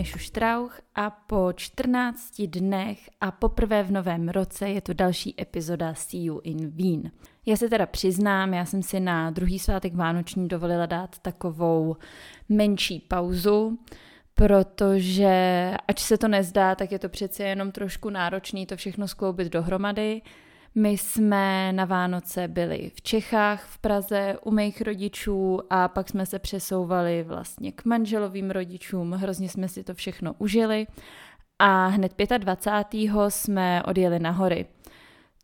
Mišu Štrauch a po 14 dnech a poprvé v novém roce je tu další epizoda See You in Vín. Já se teda přiznám, já jsem si na druhý svátek Vánoční dovolila dát takovou menší pauzu, protože ač se to nezdá, tak je to přece jenom trošku náročný to všechno skloubit dohromady. My jsme na Vánoce byli v Čechách, v Praze, u mých rodičů a pak jsme se přesouvali vlastně k manželovým rodičům. Hrozně jsme si to všechno užili a hned 25. jsme odjeli na hory.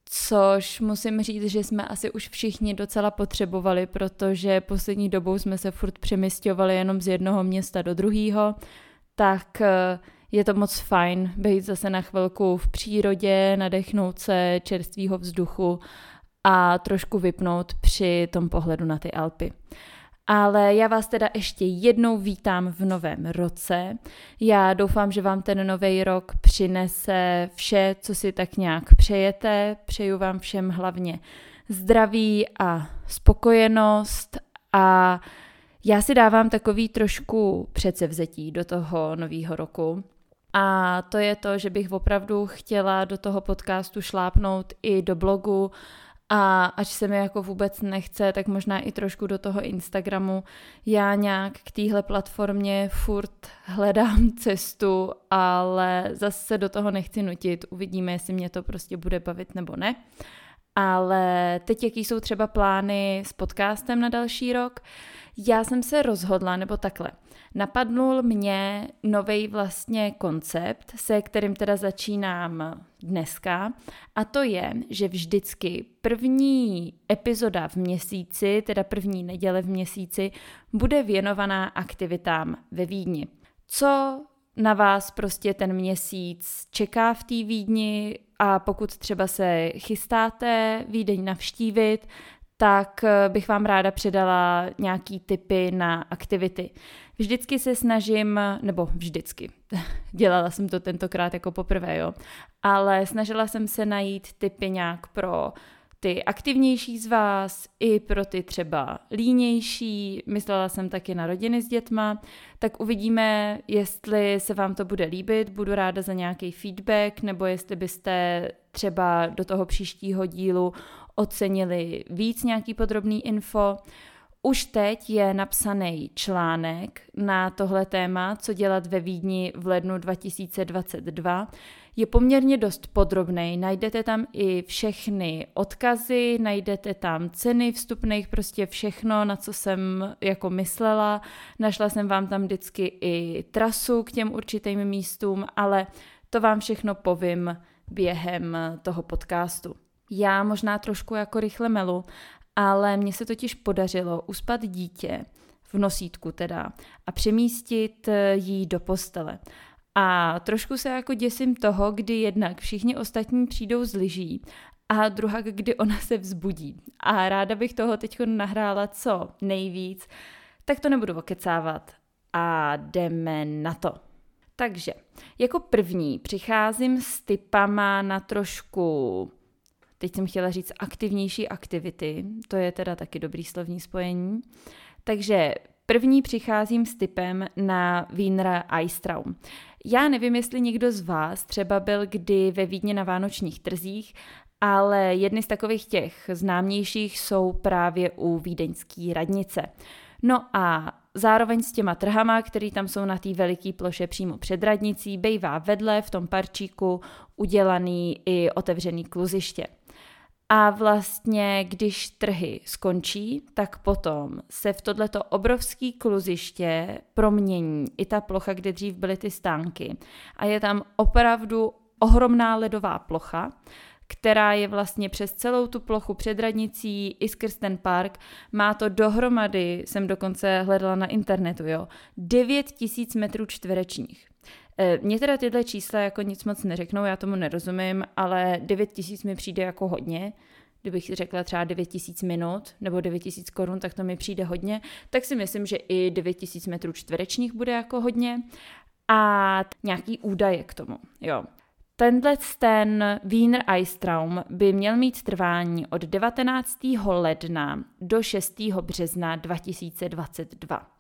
Což musím říct, že jsme asi už všichni docela potřebovali, protože poslední dobou jsme se furt přemysťovali jenom z jednoho města do druhého. Tak je to moc fajn být zase na chvilku v přírodě, nadechnout se čerstvého vzduchu a trošku vypnout při tom pohledu na ty Alpy. Ale já vás teda ještě jednou vítám v novém roce. Já doufám, že vám ten nový rok přinese vše, co si tak nějak přejete. Přeju vám všem hlavně zdraví a spokojenost a já si dávám takový trošku předsevzetí do toho nového roku. A to je to, že bych opravdu chtěla do toho podcastu šlápnout i do blogu a až se mi jako vůbec nechce, tak možná i trošku do toho Instagramu. Já nějak k téhle platformě furt hledám cestu, ale zase do toho nechci nutit. Uvidíme, jestli mě to prostě bude bavit nebo ne. Ale teď, jaký jsou třeba plány s podcastem na další rok? Já jsem se rozhodla, nebo takhle, napadnul mě nový vlastně koncept, se kterým teda začínám dneska, a to je, že vždycky první epizoda v měsíci, teda první neděle v měsíci, bude věnovaná aktivitám ve Vídni. Co na vás prostě ten měsíc čeká v té Vídni a pokud třeba se chystáte Vídeň navštívit, tak eh, bych vám ráda předala nějaký tipy na aktivity. Vždycky se snažím, nebo vždycky, dělala jsem to tentokrát jako poprvé, jo, ale snažila jsem se najít tipy nějak pro ty aktivnější z vás, i pro ty třeba línější, myslela jsem taky na rodiny s dětma, tak uvidíme, jestli se vám to bude líbit, budu ráda za nějaký feedback, nebo jestli byste třeba do toho příštího dílu ocenili víc nějaký podrobný info. Už teď je napsaný článek na tohle téma, co dělat ve Vídni v lednu 2022. Je poměrně dost podrobný, najdete tam i všechny odkazy, najdete tam ceny vstupných, prostě všechno, na co jsem jako myslela. Našla jsem vám tam vždycky i trasu k těm určitým místům, ale to vám všechno povím během toho podcastu. Já možná trošku jako rychle melu, ale mně se totiž podařilo uspat dítě v nosítku teda a přemístit jí do postele. A trošku se jako děsím toho, kdy jednak všichni ostatní přijdou z lyží a druhá, kdy ona se vzbudí. A ráda bych toho teď nahrála co nejvíc, tak to nebudu okecávat. A jdeme na to. Takže, jako první přicházím s typama na trošku teď jsem chtěla říct aktivnější aktivity, to je teda taky dobrý slovní spojení. Takže první přicházím s typem na Wiener Eistraum. Já nevím, jestli někdo z vás třeba byl kdy ve Vídně na vánočních trzích, ale jedny z takových těch známějších jsou právě u vídeňské radnice. No a zároveň s těma trhama, které tam jsou na té veliké ploše přímo před radnicí, bejvá vedle v tom parčíku udělaný i otevřený kluziště. A vlastně, když trhy skončí, tak potom se v tohleto obrovský kluziště promění i ta plocha, kde dřív byly ty stánky. A je tam opravdu ohromná ledová plocha, která je vlastně přes celou tu plochu před radnicí i skrz ten park. Má to dohromady, jsem dokonce hledala na internetu, jo, 9 tisíc metrů čtverečních. Eh, mně teda tyhle čísla jako nic moc neřeknou, já tomu nerozumím, ale 9 tisíc mi přijde jako hodně. Kdybych řekla třeba 9 tisíc minut nebo 9 tisíc korun, tak to mi přijde hodně. Tak si myslím, že i 9 tisíc metrů čtverečních bude jako hodně. A nějaký údaje k tomu, jo. Tenhle ten Wiener Eistraum by měl mít trvání od 19. ledna do 6. března 2022.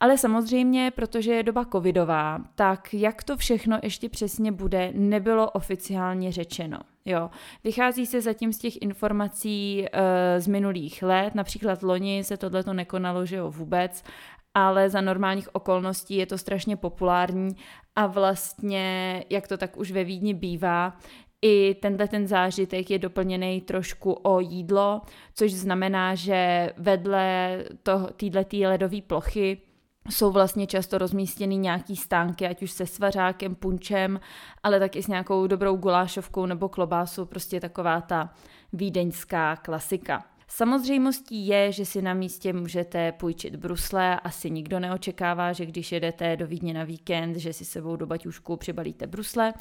Ale samozřejmě, protože je doba covidová, tak jak to všechno ještě přesně bude, nebylo oficiálně řečeno. Jo. Vychází se zatím z těch informací e, z minulých let, například loni se tohleto nekonalo, že jo, vůbec, ale za normálních okolností je to strašně populární a vlastně, jak to tak už ve Vídni bývá, i tenhle ten zážitek je doplněný trošku o jídlo, což znamená, že vedle této ledové plochy jsou vlastně často rozmístěny nějaký stánky, ať už se svařákem, punčem, ale taky s nějakou dobrou gulášovkou nebo klobásou, prostě taková ta vídeňská klasika. Samozřejmostí je, že si na místě můžete půjčit brusle, asi nikdo neočekává, že když jedete do Vídně na víkend, že si sebou do baťušku přibalíte brusle.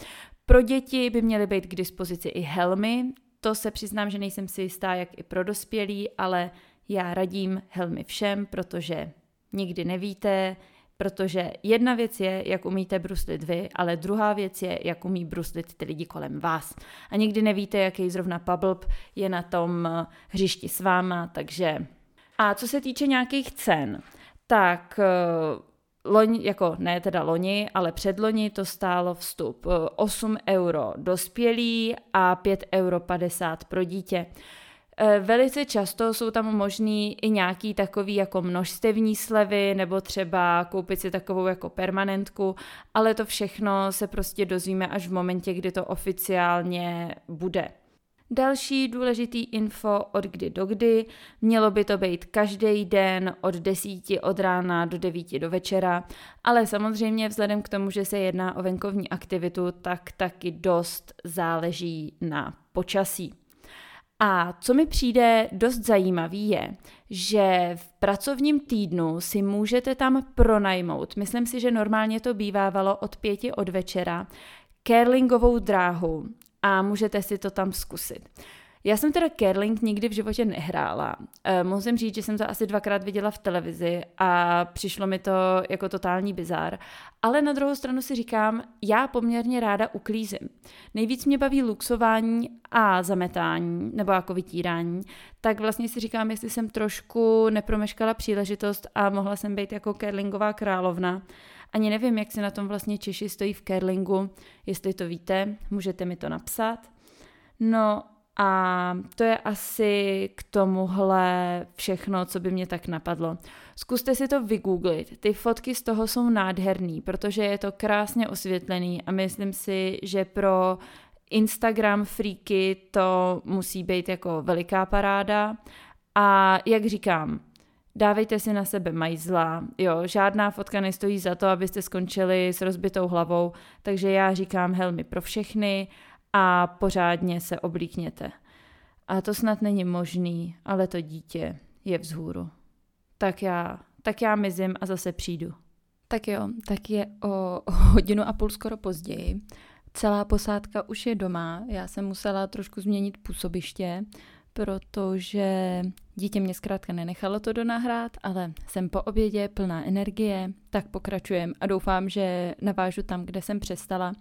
Pro děti by měly být k dispozici i helmy, to se přiznám, že nejsem si jistá, jak i pro dospělí, ale já radím helmy všem, protože nikdy nevíte, protože jedna věc je, jak umíte bruslit vy, ale druhá věc je, jak umí bruslit ty lidi kolem vás. A nikdy nevíte, jaký zrovna pablb je na tom eh, hřišti s váma, takže... A co se týče nějakých cen, tak eh, loni, jako ne teda loni, ale předloni to stálo vstup 8 eh, euro dospělý a 5 euro 50 pro dítě. Eh, velice často jsou tam možný i nějaký takový jako množstevní slevy nebo třeba koupit si takovou jako permanentku, ale to všechno se prostě dozvíme až v momentě, kdy to oficiálně bude. Další důležitý info od kdy do kdy. Mělo by to být každý den od 10 od rána do 9 do večera, ale samozřejmě vzhledem k tomu, že se jedná o venkovní aktivitu, tak taky dost záleží na počasí. A co mi přijde dost zajímavý je, že v pracovním týdnu si můžete tam pronajmout, myslím si, že normálně to bývávalo od pěti od večera, curlingovou dráhu a můžete si to tam zkusit. Já jsem teda curling nikdy v životě nehrála. E, musím říct, že jsem to asi dvakrát viděla v televizi a přišlo mi to jako totální bizár. Ale na druhou stranu si říkám, já poměrně ráda uklízím. Nejvíc mě baví luxování a zametání, nebo jako vytírání, tak vlastně si říkám, jestli jsem trošku nepromeškala příležitost a mohla jsem být jako curlingová královna. Ani nevím, jak se na tom vlastně Češi stojí v curlingu, jestli to víte, můžete mi to napsat. No a to je asi k tomuhle všechno, co by mě tak napadlo. Zkuste si to vygooglit. Ty fotky z toho jsou nádherný, protože je to krásně osvětlený a myslím si, že pro Instagram freaky to musí být jako veliká paráda. A jak říkám, dávejte si na sebe majzla, jo, žádná fotka nestojí za to, abyste skončili s rozbitou hlavou, takže já říkám helmy pro všechny a pořádně se oblíkněte. A to snad není možný, ale to dítě je vzhůru. Tak já, tak já mizím a zase přijdu. Tak jo, tak je o hodinu a půl skoro později. Celá posádka už je doma, já jsem musela trošku změnit působiště, protože dítě mě zkrátka nenechalo to donahrát, ale jsem po obědě plná energie, tak pokračujem a doufám, že navážu tam, kde jsem přestala.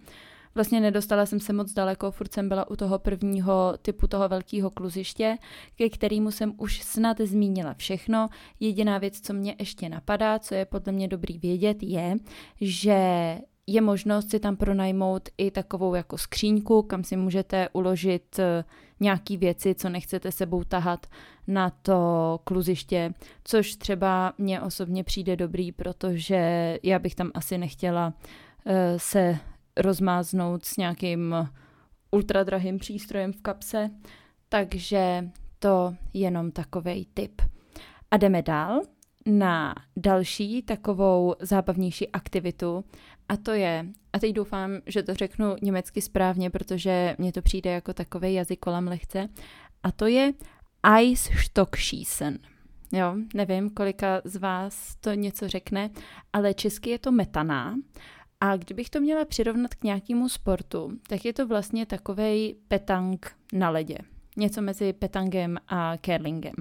Vlastně nedostala jsem se moc daleko, furt jsem byla u toho prvního typu toho velkého kluziště, ke kterému jsem už snad zmínila všechno. Jediná věc, co mě ještě napadá, co je podle mě dobrý vědět, je, že je možnost si tam pronajmout i takovou jako skříňku, kam si můžete uložit eh, nějaký věci, co nechcete sebou tahat na to kluziště, což třeba mně osobně přijde dobrý, protože já bych tam asi nechtěla eh, se rozmáznout s nějakým ultradrahým přístrojem v kapse, takže to jenom takový tip. A jdeme dál na další takovou zábavnější aktivitu a to je, a teď doufám, že to řeknu německy správně, protože mně to přijde jako takový jazyk kolem lehce, a to je Eisstockschießen. Jo, nevím, kolika z vás to něco řekne, ale česky je to metaná a kdybych to měla přirovnat k nějakému sportu, tak je to vlastně takový petang na ledě. Něco mezi petangem a curlingem.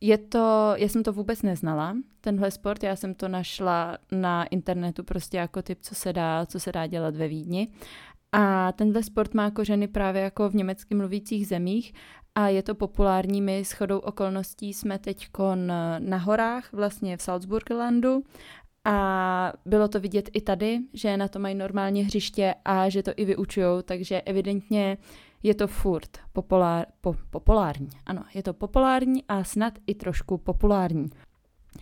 Je to, já jsem to vůbec neznala, tenhle sport, já jsem to našla na internetu prostě jako typ, co se dá, co se dá dělat ve Vídni. A tenhle sport má kořeny právě jako v německy mluvících zemích a je to populární. My s chodou okolností jsme teď na horách, vlastně v Salzburglandu A bylo to vidět i tady, že na to mají normálně hřiště a že to i vyučují, takže evidentně je to furt populár, po, populární. Ano, je to populární a snad i trošku populární.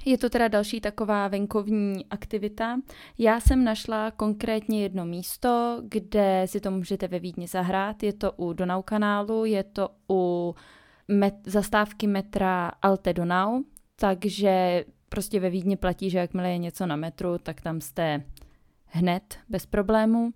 Je to teda další taková venkovní aktivita. Já jsem našla konkrétně jedno místo, kde si to můžete ve Vídni zahrát. Je to u Donau kanálu, je to u met, zastávky metra Alte Donau, takže prostě ve Vídni platí, že jakmile je něco na metru, tak tam jste hned bez problému.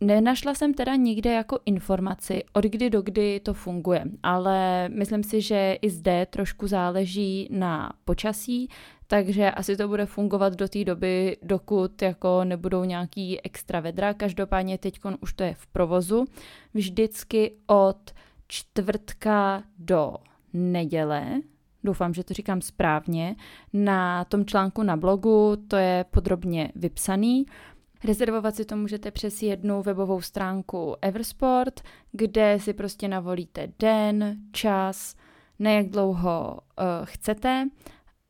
Nenašla jsem teda nikde jako informaci, od kdy do kdy to funguje, ale myslím si, že i zde trošku záleží na počasí, takže asi to bude fungovat do té doby, dokud jako nebudou nějaký extra vedra. Každopádně teď už to je v provozu. Vždycky od čtvrtka do neděle, doufám, že to říkám správně, na tom článku na blogu to je podrobně vypsaný. Rezervovat si to můžete přes jednu webovou stránku Eversport, kde si prostě navolíte den, čas, na jak dlouho uh, chcete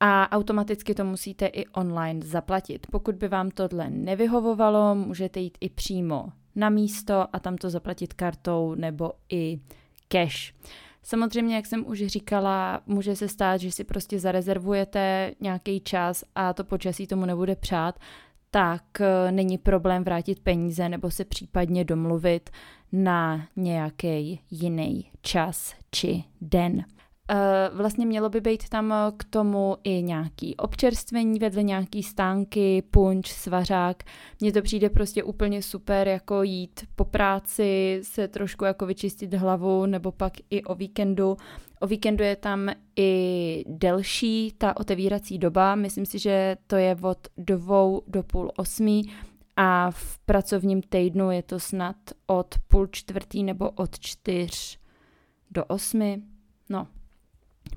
a automaticky to musíte i online zaplatit. Pokud by vám tohle nevyhovovalo, můžete jít i přímo na místo a tam to zaplatit kartou nebo i cash. Samozřejmě, jak jsem už říkala, může se stát, že si prostě zarezervujete nějaký čas a to počasí tomu nebude přát, tak eh, není problém vrátit peníze nebo se případně domluvit na nějaký jiný čas či den. Eh, vlastně mělo by být tam eh, k tomu i nějaký občerstvení vedle nějaký stánky, punč, svařák. Mně to přijde prostě úplně super jako jít po práci, se trošku jako vyčistit hlavu nebo pak i o víkendu. O víkendu je tam i delší ta otevírací doba, myslím si, že to je od dvou do půl osmí a v pracovním týdnu je to snad od půl čtvrtý nebo od čtyř do osmi. No,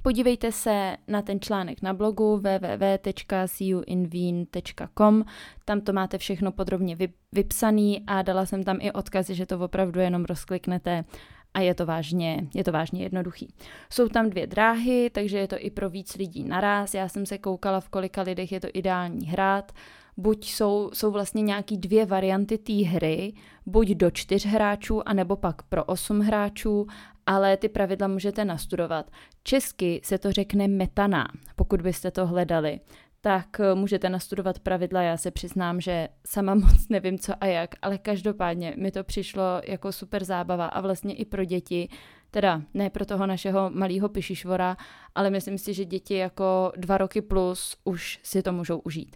Podívejte se na ten článek na blogu www.seeyouinveen.com, tam to máte všechno podrobně vypsaný a dala jsem tam i odkazy, že to opravdu jenom rozkliknete a je to vážně, je to vážně jednoduchý. Jsou tam dvě dráhy, takže je to i pro víc lidí naraz. Já jsem se koukala, v kolika lidech je to ideální hrát. Buď jsou, jsou vlastně nějaký dvě varianty té hry, buď do čtyř hráčů, anebo pak pro osm hráčů ale ty pravidla můžete nastudovat. Česky se to řekne metana, pokud byste to hledali tak eh, můžete nastudovat pravidla. Já se přiznám, že sama moc nevím co a jak, ale každopádně mi to přišlo jako super zábava a vlastně i pro děti, teda ne pro toho našeho malého pišišvora, ale myslím si, že děti jako dva roky plus už si to můžou užít.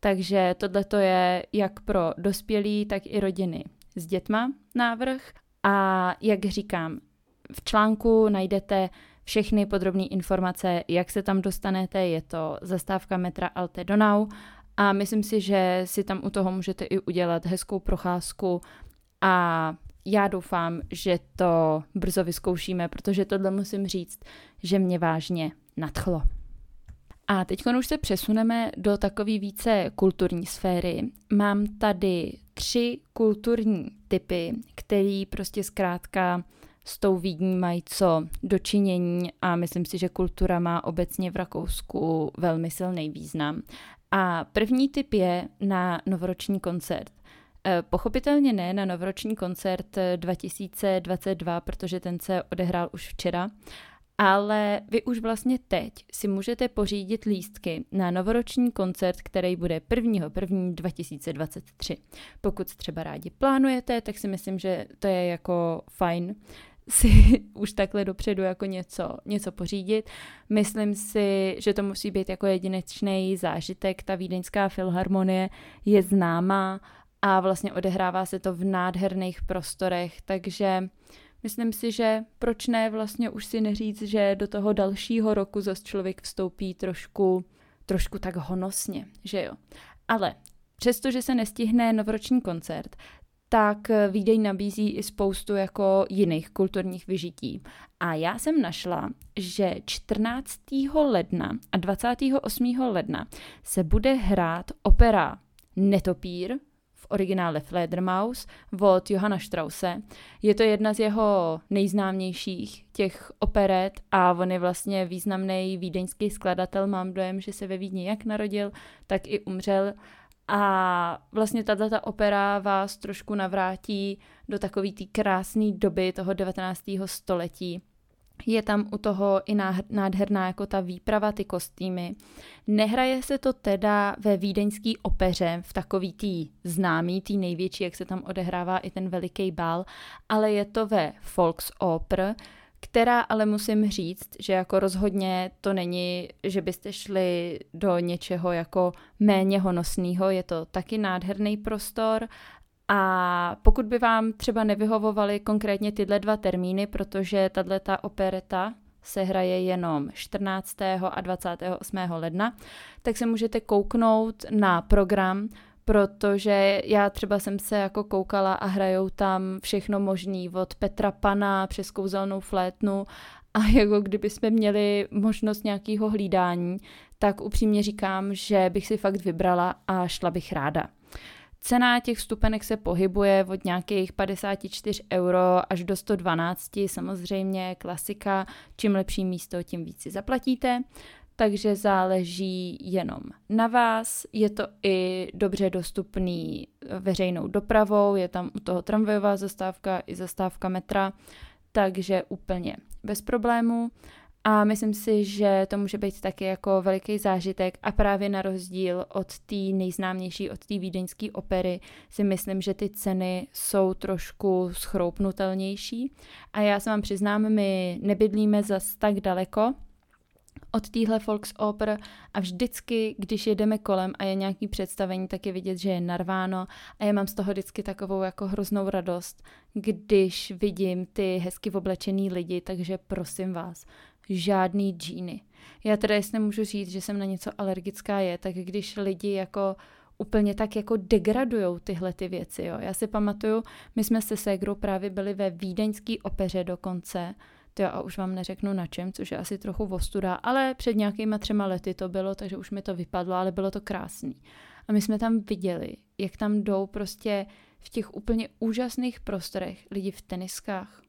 Takže tohle to je jak pro dospělí, tak i rodiny s dětma návrh. A jak říkám, v článku najdete všechny podrobné informace, jak se tam dostanete, je to zastávka metra Alte Donau a myslím si, že si tam u toho můžete i udělat hezkou procházku a já doufám, že to brzo vyzkoušíme, protože tohle musím říct, že mě vážně nadchlo. A teď už se přesuneme do takové více kulturní sféry. Mám tady tři kulturní typy, který prostě zkrátka s tou Vídní mají co dočinění a myslím si, že kultura má obecně v Rakousku velmi silný význam. A první typ je na novoroční koncert. Eh, pochopitelně ne na novoroční koncert 2022, protože ten se odehrál už včera, ale vy už vlastně teď si můžete pořídit lístky na novoroční koncert, který bude 1.1.2023. Pokud třeba rádi plánujete, tak si myslím, že to je jako fajn si už takhle dopředu jako něco, něco pořídit. Myslím si, že to musí být jako jedinečný zážitek. Ta vídeňská filharmonie je známá a vlastně odehrává se to v nádherných prostorech, takže myslím si, že proč ne vlastně už si neříct, že do toho dalšího roku zase člověk vstoupí trošku, trošku tak honosně, že jo. Ale Přestože se nestihne novoroční koncert, tak Vídeň nabízí i spoustu jako jiných kulturních vyžití. A já jsem našla, že 14. ledna a 28. ledna se bude hrát opera Netopír v originále Fledermaus od Johana Strause. Je to jedna z jeho nejznámějších těch operet a on je vlastně významný vídeňský skladatel. Mám dojem, že se ve Vídni jak narodil, tak i umřel. A vlastně tato opera vás trošku navrátí do takové té krásné doby toho 19. století je tam u toho i nádherná jako ta výprava, ty kostýmy. Nehraje se to teda ve vídeňský opeře, v takový tý známý, tý největší, jak se tam odehrává i ten veliký bál, ale je to ve Volksoper, která ale musím říct, že jako rozhodně to není, že byste šli do něčeho jako méně honosného, je to taky nádherný prostor a pokud by vám třeba nevyhovovaly konkrétně tyhle dva termíny, protože tato opereta se hraje jenom 14. a 28. ledna, tak se můžete kouknout na program, protože já třeba jsem se jako koukala a hrajou tam všechno možný, od Petra Pana přes kouzelnou flétnu a jako kdyby jsme měli možnost nějakého hlídání, tak upřímně říkám, že bych si fakt vybrala a šla bych ráda. Cena těch stupenek se pohybuje od nějakých 54 euro až do 112, samozřejmě klasika, čím lepší místo, tím víc si zaplatíte, takže záleží jenom na vás. Je to i dobře dostupný veřejnou dopravou, je tam u toho tramvajová zastávka i zastávka metra, takže úplně bez problému. A myslím si, že to může být taky jako veliký zážitek a právě na rozdíl od té nejznámější, od té vídeňské opery, si myslím, že ty ceny jsou trošku schroupnutelnější. A já se vám přiznám, my nebydlíme zas tak daleko, od téhle Volksoper a vždycky, když jedeme kolem a je nějaký představení, tak je vidět, že je narváno a já mám z toho vždycky takovou jako hroznou radost, když vidím ty hezky oblečený lidi, takže prosím vás, žádný džíny. Já teda jestli můžu říct, že jsem na něco alergická je, tak když lidi jako úplně tak jako degradujou tyhle ty věci. Jo. Já si pamatuju, my jsme se ségrou právě byli ve vídeňské opeře dokonce, to a už vám neřeknu na čem, což je asi trochu vostuda, ale před nějakýma třema lety to bylo, takže už mi to vypadlo, ale bylo to krásný. A my jsme tam viděli, jak tam jdou prostě v těch úplně úžasných prostorech lidi v teniskách,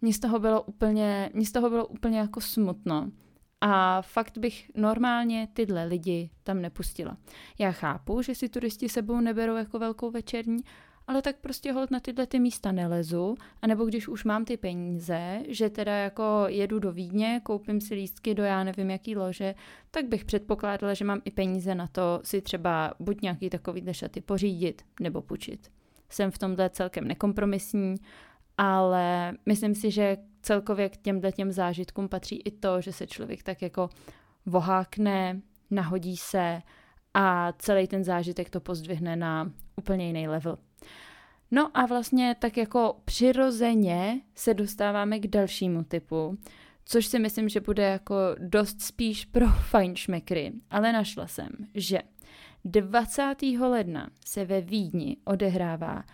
mně z toho bylo úplně, mně z toho bylo úplně jako smutno. A fakt bych normálně tyhle lidi tam nepustila. Já chápu, že si turisti sebou neberou jako velkou večerní, ale tak prostě hold na tyhle ty místa nelezu, anebo když už mám ty peníze, že teda jako jedu do Vídně, koupím si lístky do já nevím jaký lože, tak bych předpokládala, že mám i peníze na to si třeba buď nějaký takový šaty pořídit nebo půjčit. Jsem v tomhle celkem nekompromisní ale myslím si, že celkově k těmhle těm zážitkům patří i to, že se člověk tak jako vohákne, nahodí se a celý ten zážitek to pozdvihne na úplně jiný level. No a vlastně tak jako přirozeně se dostáváme k dalšímu typu, což si myslím, že bude jako dost spíš pro fajnšmekry, ale našla jsem, že 20. ledna se ve Vídni odehrává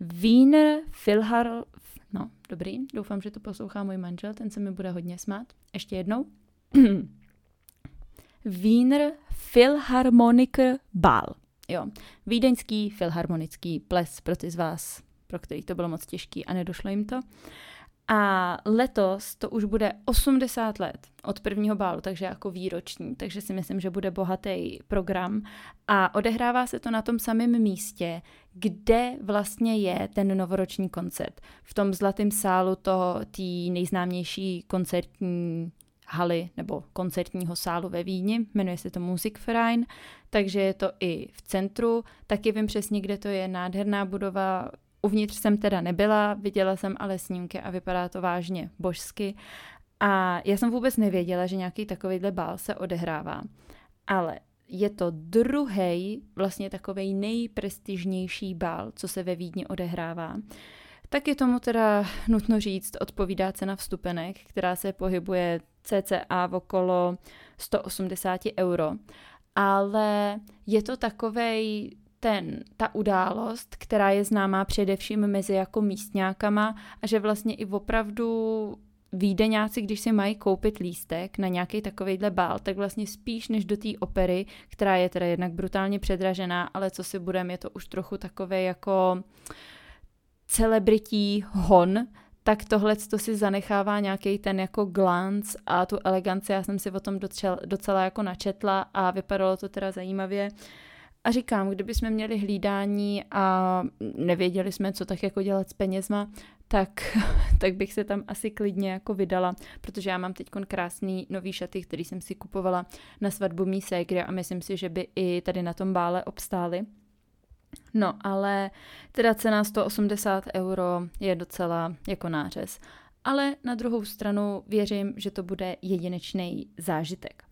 Wiener Philhar, No, dobrý, doufám, že to poslouchá můj manžel, ten se mi bude hodně smát. Ještě jednou. Wiener Philharmoniker Ball. Jo, vídeňský filharmonický ples pro ty z vás, pro který to bylo moc těžký a nedošlo jim to. A letos to už bude 80 let od prvního bálu, takže jako výroční, takže si myslím, že bude bohatý program. A odehrává se to na tom samém místě, kde vlastně je ten novoroční koncert. V tom zlatém sálu to té nejznámější koncertní haly nebo koncertního sálu ve Vídni, jmenuje se to Musikverein, takže je to i v centru, taky vím přesně, kde to je, nádherná budova, Uvnitř jsem teda nebyla, viděla jsem ale snímky a vypadá to vážně božsky. A já jsem vůbec nevěděla, že nějaký takovýhle bál se odehrává. Ale je to druhý, vlastně takový nejprestižnější bál, co se ve Vídni odehrává. Tak je tomu teda nutno říct, odpovídá cena vstupenek, která se pohybuje cca v okolo 180 euro. Ale je to takovej ten, ta událost, která je známá především mezi jako místňákama a že vlastně i opravdu výdeňáci, když si mají koupit lístek na nějaký takovýhle bál, tak vlastně spíš než do té opery, která je teda jednak brutálně předražená, ale co si budeme, je to už trochu takové jako celebrití hon, tak tohle to si zanechává nějaký ten jako glanc a tu eleganci. Já jsem si o tom docela, docela jako načetla a vypadalo to teda zajímavě. A říkám, kdyby jsme měli hlídání a nevěděli jsme, co tak jako dělat s penězma, tak, tak bych se tam asi klidně jako vydala, protože já mám teď krásný nový šaty, který jsem si kupovala na svatbu mý ségry a myslím si, že by i tady na tom bále obstály. No, ale teda cena 180 euro je docela jako nářez. Ale na druhou stranu věřím, že to bude jedinečný zážitek.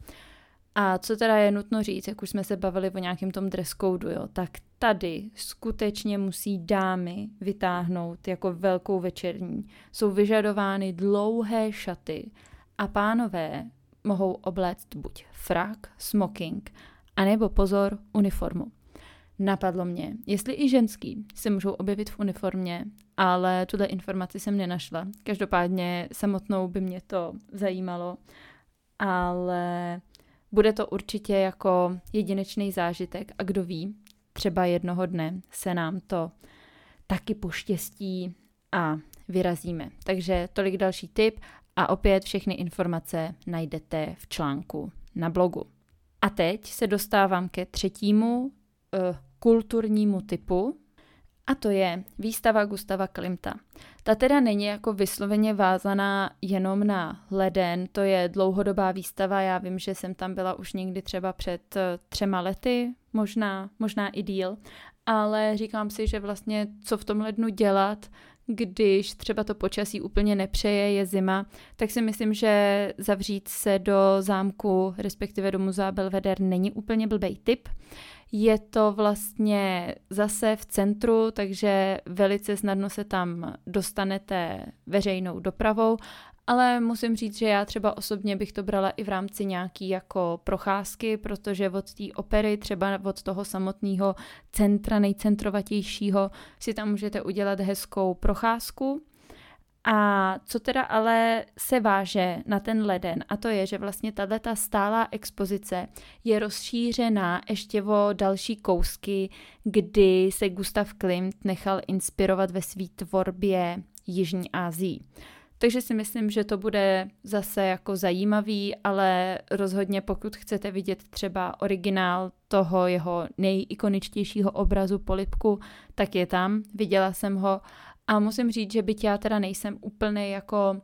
A co teda je nutno říct, jak už jsme se bavili o nějakém tom dress code, jo, tak tady skutečně musí dámy vytáhnout jako velkou večerní. Jsou vyžadovány dlouhé šaty a pánové mohou obléct buď frak, smoking, anebo pozor, uniformu. Napadlo mě, jestli i ženský se můžou objevit v uniformě, ale tuhle informaci jsem nenašla. Každopádně samotnou by mě to zajímalo, ale bude to určitě jako jedinečný zážitek a kdo ví, třeba jednoho dne se nám to taky poštěstí a vyrazíme. Takže tolik další tip a opět všechny informace najdete v článku na blogu. A teď se dostávám ke třetímu uh, kulturnímu typu, a to je výstava Gustava Klimta. Ta teda není jako vysloveně vázaná jenom na leden, to je dlouhodobá výstava, já vím, že jsem tam byla už někdy třeba před eh, třema lety, možná, možná i díl, ale říkám si, že vlastně co v tom lednu dělat, když třeba to počasí úplně nepřeje, je zima, tak si myslím, že zavřít se do zámku, respektive do muzea Belvedere není úplně blbej tip. Je to vlastně zase v centru, takže velice snadno se tam dostanete veřejnou dopravou, ale musím říct, že já třeba osobně bych to brala i v rámci nějaký jako procházky, protože od té opery, třeba od toho samotného centra nejcentrovatějšího, si tam můžete udělat hezkou procházku a co teda ale se váže na ten leden, a to je, že vlastně tato stálá expozice je rozšířená ještě o další kousky, kdy se Gustav Klimt nechal inspirovat ve své tvorbě Jižní Asii. Takže si myslím, že to bude zase jako zajímavý, ale rozhodně pokud chcete vidět třeba originál toho jeho nejikoničtějšího obrazu polipku, tak je tam. Viděla jsem ho a musím říct, že byť já teda nejsem úplně jako,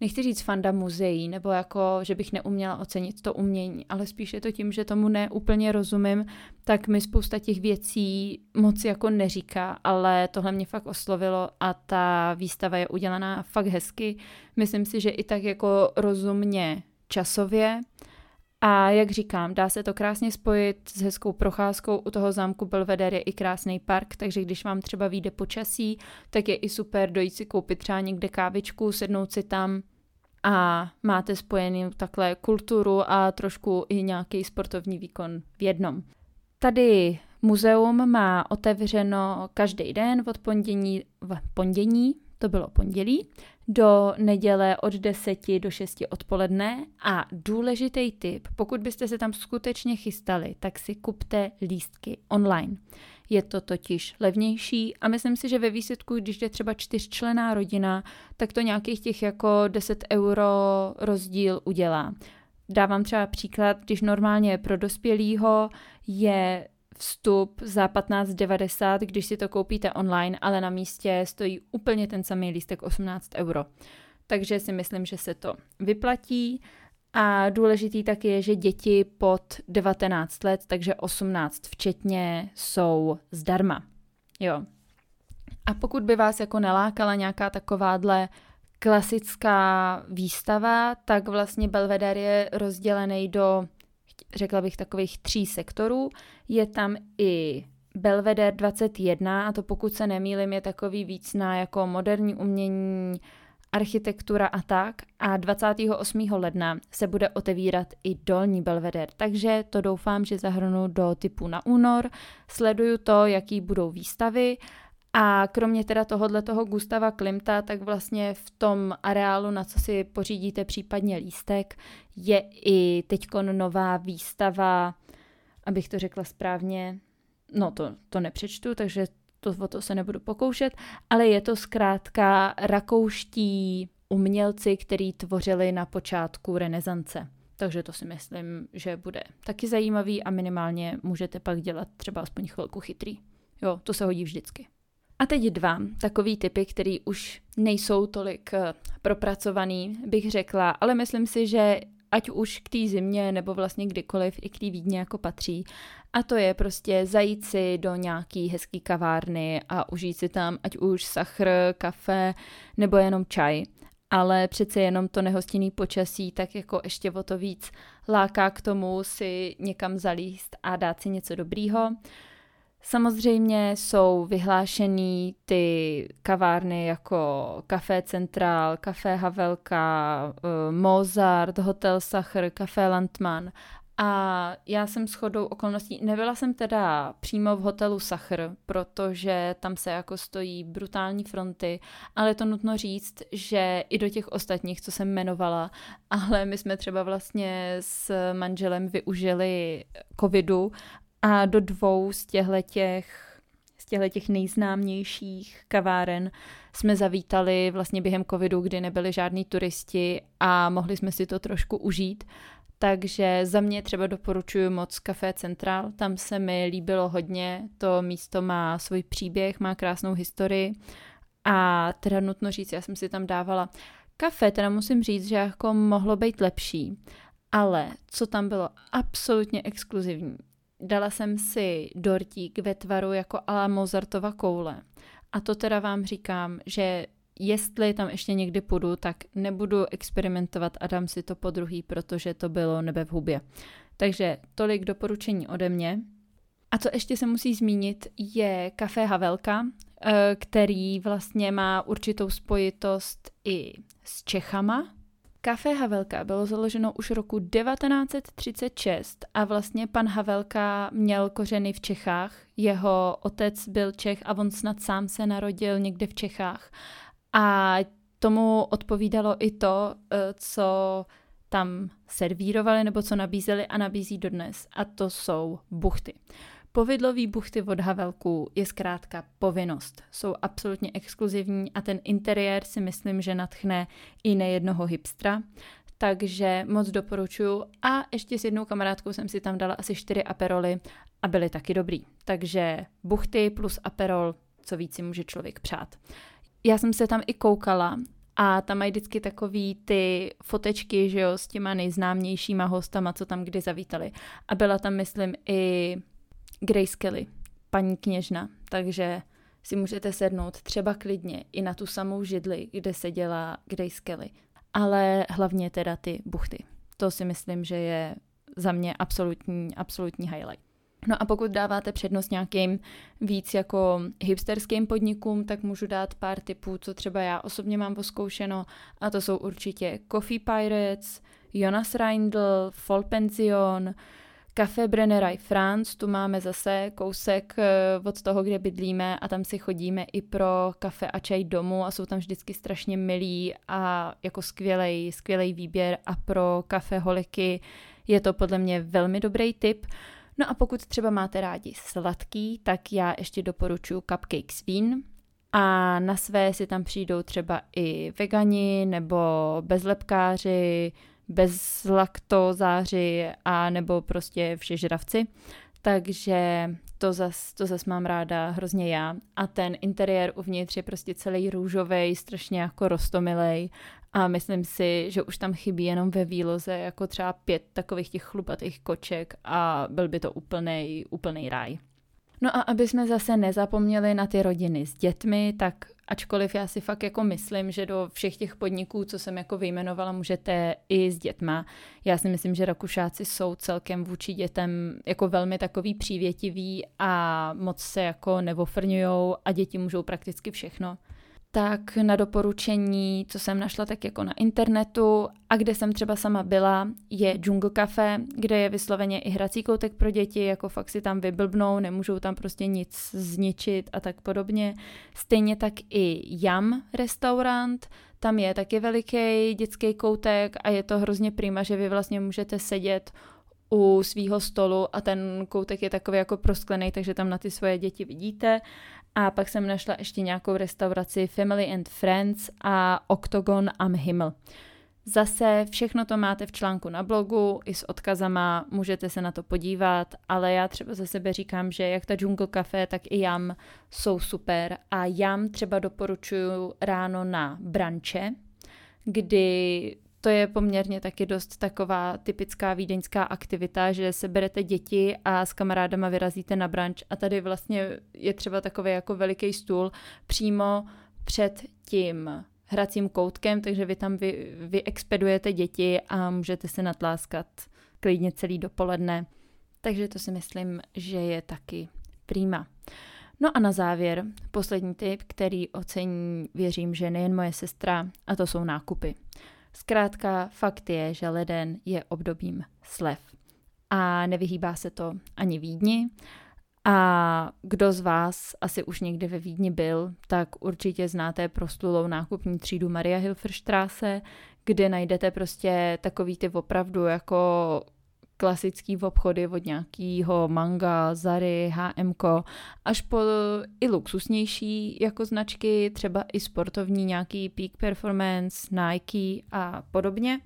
nechci říct fanda muzeí, nebo jako, že bych neuměla ocenit to umění, ale spíš je to tím, že tomu neúplně rozumím, tak mi spousta těch věcí moc jako neříká, ale tohle mě fakt oslovilo a ta výstava je udělaná fakt hezky. Myslím si, že i tak jako rozumně časově, a jak říkám, dá se to krásně spojit s hezkou procházkou. U toho zámku Belvedere je i krásný park, takže když vám třeba vyjde počasí, tak je i super dojít si koupit třeba někde kávičku, sednout si tam a máte spojený takhle kulturu a trošku i nějaký sportovní výkon v jednom. Tady muzeum má otevřeno každý den od pondění, v pondění, to bylo pondělí, do neděle od 10 do 6 odpoledne a důležitý tip, pokud byste se tam skutečně chystali, tak si kupte lístky online. Je to totiž levnější a myslím si, že ve výsledku, když je třeba čtyřčlená rodina, tak to nějakých těch jako 10 euro rozdíl udělá. Dávám třeba příklad, když normálně pro dospělýho je vstup za 15,90, když si to koupíte online, ale na místě stojí úplně ten samý lístek 18 euro. Takže si myslím, že se to vyplatí. A důležitý taky je, že děti pod 19 let, takže 18 včetně, jsou zdarma. Jo. A pokud by vás jako nalákala nějaká takováhle klasická výstava, tak vlastně Belvedere je rozdělený do řekla bych, takových tří sektorů. Je tam i Belvedere 21, a to pokud se nemýlim, je takový víc na jako moderní umění, architektura a tak. A 28. ledna se bude otevírat i dolní Belvedere, takže to doufám, že zahrnu do typu na únor. Sleduju to, jaký budou výstavy A kromě teda tohohle toho Gustava Klimta, tak vlastně v tom areálu, na co si pořídíte případně lístek, je i teďkon nová výstava, abych to řekla správně, no to, to nepřečtu, takže to, o to se nebudu pokoušet, ale je to zkrátka rakouští umělci, který tvořili na počátku renesance. Takže to si myslím, že bude taky zajímavý a minimálně můžete pak dělat třeba aspoň chvilku chytrý. Jo, to se hodí vždycky. A teď dva takový typy, který už nejsou tolik eh, propracovaný, bych řekla, ale myslím si, že ať už k té zimě nebo vlastně kdykoliv i k té Vídně jako patří. A to je prostě zajít si do nějaký hezký kavárny a užít si tam ať už sachr, kafe nebo jenom čaj. Ale přece jenom to nehostinný počasí tak jako ještě o to víc láká k tomu si někam zalíst a dát si něco dobrýho. Samozřejmě jsou vyhlášený ty kavárny jako Café Central, Café Havelka, eh, Mozart, Hotel Sacher, Café Landman a já jsem s chodou okolností, nebyla jsem teda přímo v hotelu Sachr, protože tam se jako stojí brutální fronty, ale je to nutno říct, že i do těch ostatních, co jsem jmenovala, ale my jsme třeba vlastně s manželem využili covidu a do dvou z z těchto těch nejznámějších kaváren jsme zavítali vlastně během covidu, kdy nebyli žádní turisti a mohli jsme si to trošku užít. Takže za mě třeba doporučuji moc Café Central, tam se mi líbilo hodně, to místo má svůj příběh, má krásnou historii. A teda nutno říct, já jsem si tam dávala kafe, teda musím říct, že jako mohlo být lepší, ale co tam bylo absolutně exkluzivní, dala jsem si dortík ve tvaru jako ala Mozartova koule. A to teda vám říkám, že jestli tam ještě někdy půjdu, tak nebudu experimentovat a dám si to po druhý, protože to bylo nebe v hubě. Takže tolik doporučení ode mě. A co ještě se musí zmínit, je kafe Havelka, eh, který vlastně má určitou spojitost i s Čechama, Café Havelka bylo založeno už roku 1936 a vlastně pan Havelka měl kořeny v Čechách. Jeho otec byl Čech a on snad sám se narodil někde v Čechách. A tomu odpovídalo i to, eh, co tam servírovali nebo co nabízeli a nabízí dodnes. A to jsou buchty. Povidlový buchty od Havelku je zkrátka povinnost. Jsou absolutně exkluzivní a ten interiér si myslím, že natchne i nejednoho hipstra. Takže moc doporučuju. A ještě s jednou kamarádkou jsem si tam dala asi čtyři aperoly a byly taky dobrý. Takže buchty plus aperol, co víc si může člověk přát. Já jsem se tam i koukala a tam mají vždycky takový ty fotečky, že jo, s těma nejznámějšíma hostama, co tam kdy zavítali. A byla tam, myslím, i Grace Kelly, paní kněžna, takže si můžete sednout třeba klidně i na tu samou židli, kde se dělá Grace Kelly. Ale hlavně teda ty buchty. To si myslím, že je za mě absolutní, absolutní highlight. No a pokud dáváte přednost nějakým víc jako hipsterským podnikům, tak můžu dát pár typů, co třeba já osobně mám poskoušeno a to jsou určitě Coffee Pirates, Jonas Reindl, Fall Pension, Café Brenneraj France, tu máme zase kousek eh, od toho, kde bydlíme a tam si chodíme i pro kafe a čaj domů a jsou tam vždycky strašně milí a jako skvělej, skvělej výběr a pro kafe holiky je to podle mě velmi dobrý tip. No a pokud třeba máte rádi sladký, tak já ještě doporučuji Cupcakes Vín, a na své si tam přijdou třeba i vegani nebo bezlepkáři, bez laktozáři a nebo prostě všežravci. Takže to zas, to zas mám ráda hrozně já. A ten interiér uvnitř je prostě celý růžový, strašně jako rostomilej a myslím si, že už tam chybí jenom ve výloze jako třeba pět takových těch chlupatých koček a byl by to úplný, úplný ráj. No a aby jsme zase nezapomněli na ty rodiny s dětmi, tak ačkoliv já si fakt jako myslím, že do všech těch podniků, co jsem jako vyjmenovala, můžete i s dětma. Já si myslím, že Rakušáci jsou celkem vůči dětem jako velmi takový přívětiví a moc se jako nevofrňujou a děti můžou prakticky všechno. Tak na doporučení, co jsem našla tak jako na internetu a kde jsem třeba sama byla, je Jungle Cafe, kde je vysloveně i hrací koutek pro děti, jako fakt si tam vyblbnou, nemůžou tam prostě nic zničit a tak podobně. Stejně tak i Jam restaurant, tam je taky veliký dětský koutek a je to hrozně prima, že vy vlastně můžete sedět u svého stolu a ten koutek je takový jako prosklený, takže tam na ty svoje děti vidíte. A pak jsem našla ještě nějakou restauraci Family and Friends a Octagon am Himmel. Zase všechno to máte v článku na blogu i s odkazama, můžete se na to podívat, ale já třeba za sebe říkám, že jak ta Jungle Cafe, tak i Jam jsou super a Jam třeba doporučuju ráno na branče, kdy to je poměrně taky dost taková typická vídeňská aktivita, že se berete děti a s kamarádama vyrazíte na branč a tady vlastně je třeba takový jako veliký stůl přímo před tím hracím koutkem, takže vy tam vy, vyexpedujete děti a můžete se natláskat klidně celý dopoledne. Takže to si myslím, že je taky prýma. No a na závěr poslední tip, který ocení, věřím, že nejen moje sestra, a to jsou nákupy. Zkrátka fakt je, že leden je obdobím slev. A nevyhýbá se to ani Vídni. A kdo z vás asi už někdy ve Vídni byl, tak určitě znáte proslulou nákupní třídu Maria Hilferstraße, kde najdete prostě takový ty opravdu jako klasický obchody od nějakého manga, Zary, HMK, až po i luxusnější jako značky, třeba i sportovní nějaký Peak Performance, Nike a podobně.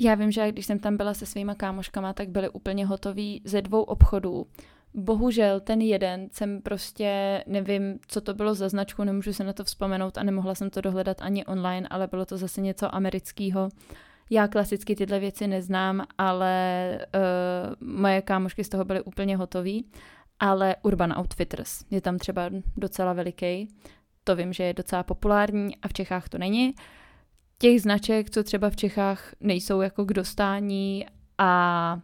Já vím, že když jsem tam byla se svýma kámoškama, tak byly úplně hotoví ze dvou obchodů. Bohužel ten jeden jsem prostě, nevím, co to bylo za značku, nemůžu se na to vzpomenout a nemohla jsem to dohledat ani online, ale bylo to zase něco amerického já klasicky tyhle věci neznám, ale uh, moje kámošky z toho byly úplně hotový. Ale Urban Outfitters je tam třeba docela veliký. To vím, že je docela populární a v Čechách to není. Těch značek, co třeba v Čechách nejsou jako k dostání a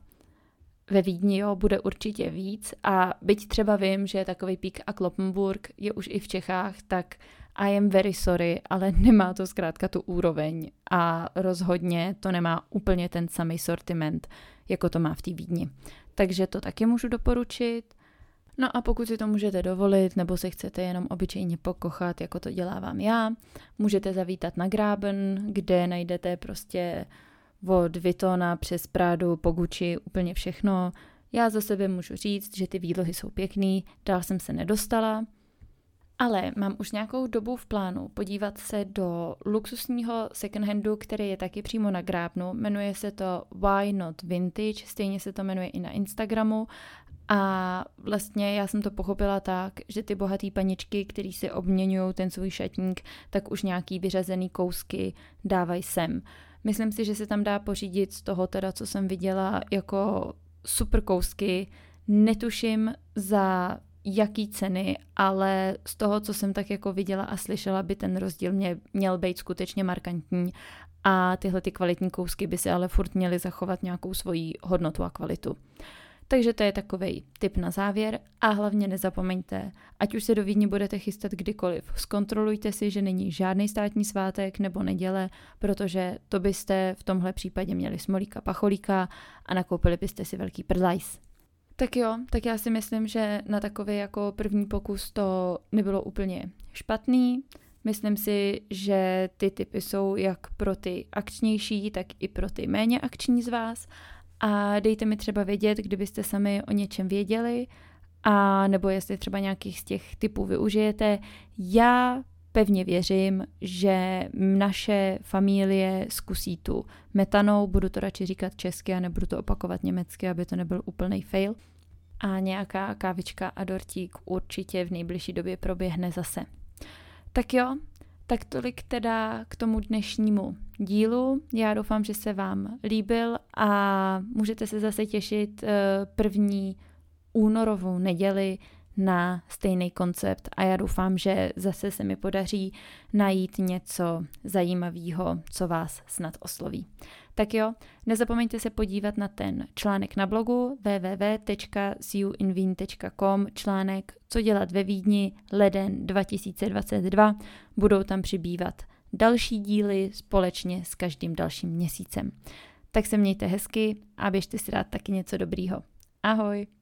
ve Vídni jo, bude určitě víc a byť třeba vím, že takový Pík a Kloppenburg je už i v Čechách, tak i am very sorry, ale nemá to zkrátka tu úroveň a rozhodně to nemá úplně ten samý sortiment, jako to má v té Vídni. Takže to taky můžu doporučit. No a pokud si to můžete dovolit, nebo si chcete jenom obyčejně pokochat, jako to dělávám já, můžete zavítat na Graben, kde najdete prostě od Vitona přes Prádu po Gucci úplně všechno. Já za sebe můžu říct, že ty výlohy jsou pěkný, dál jsem se nedostala, ale mám už nějakou dobu v plánu podívat se do luxusního secondhandu, který je taky přímo na Grábnu. Jmenuje se to Why Not Vintage, stejně se to jmenuje i na Instagramu. A vlastně já jsem to pochopila tak, že ty bohatý paničky, který si obměňují ten svůj šatník, tak už nějaký vyřazený kousky dávají sem. Myslím si, že se tam dá pořídit z toho teda, co jsem viděla jako super kousky. Netuším za jaký ceny, ale z toho, co jsem tak jako viděla a slyšela, by ten rozdíl mě, měl být skutečně markantní a tyhle ty kvalitní kousky by si ale furt měly zachovat nějakou svoji hodnotu a kvalitu. Takže to je takový tip na závěr a hlavně nezapomeňte, ať už se do Vídně budete chystat kdykoliv, zkontrolujte si, že není žádný státní svátek nebo neděle, protože to byste v tomhle případě měli smolíka pacholíka a nakoupili byste si velký prdlajs. Tak jo, tak já si myslím, že na takový jako první pokus to nebylo úplně špatný. Myslím si, že ty typy jsou jak pro ty akčnější, tak i pro ty méně akční z vás. A dejte mi třeba vědět, kdybyste sami o něčem věděli, a nebo jestli třeba nějakých z těch typů využijete. Já pevně věřím, že naše familie zkusí tu metanou, budu to radši říkat česky a nebudu to opakovat německy, aby to nebyl úplný fail. A nějaká kávička a dortík určitě v nejbližší době proběhne zase. Tak jo, tak tolik teda k tomu dnešnímu dílu. Já doufám, že se vám líbil a můžete se zase těšit eh, první únorovou neděli na stejný koncept a já doufám, že zase se mi podaří najít něco zajímavého, co vás snad osloví. Tak jo, nezapomeňte se podívat na ten článek na blogu www.seeyouinveen.com článek Co dělat ve Vídni, leden 2022. Budou tam přibývat další díly společně s každým dalším měsícem. Tak se mějte hezky a běžte si dát taky něco dobrýho. Ahoj!